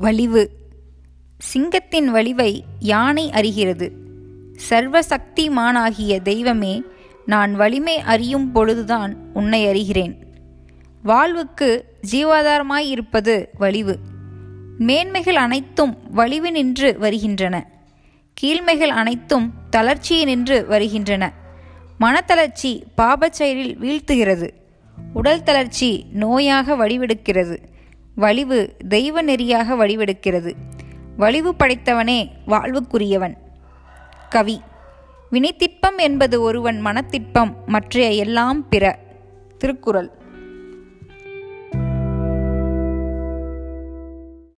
வலிவு. சிங்கத்தின் வலிவை யானை அறிகிறது. சர்வசக்திமானாகிய தெய்வமே நான் வலிமை அறியும் பொழுதுதான் உன்னை அறிகிறேன். வாழ்வுக்கு ஜீவாதாரமாயிருப்பது வலிவு. மேன்மைகள் அனைத்தும் வலிவு நின்று வருகின்றன. கீழ்மைகள் அனைத்தும் தளர்ச்சியினின்று வருகின்றன. மனத்தளர்ச்சி பாபச் செயலில் வீழ்த்துகிறது. உடல் தளர்ச்சி நோயாக வடிவெடுக்கிறது. வலிவு தெய்வ நெறியாக வடிவெடுக்கிறது வலிவு படைத்தவனே வாழ்வுக்குரியவன். கவி வினைத்திட்பம் என்பது ஒருவன் மனத்திட்பம் மற்றைய எல்லாம் பிற. திருக்குறள்.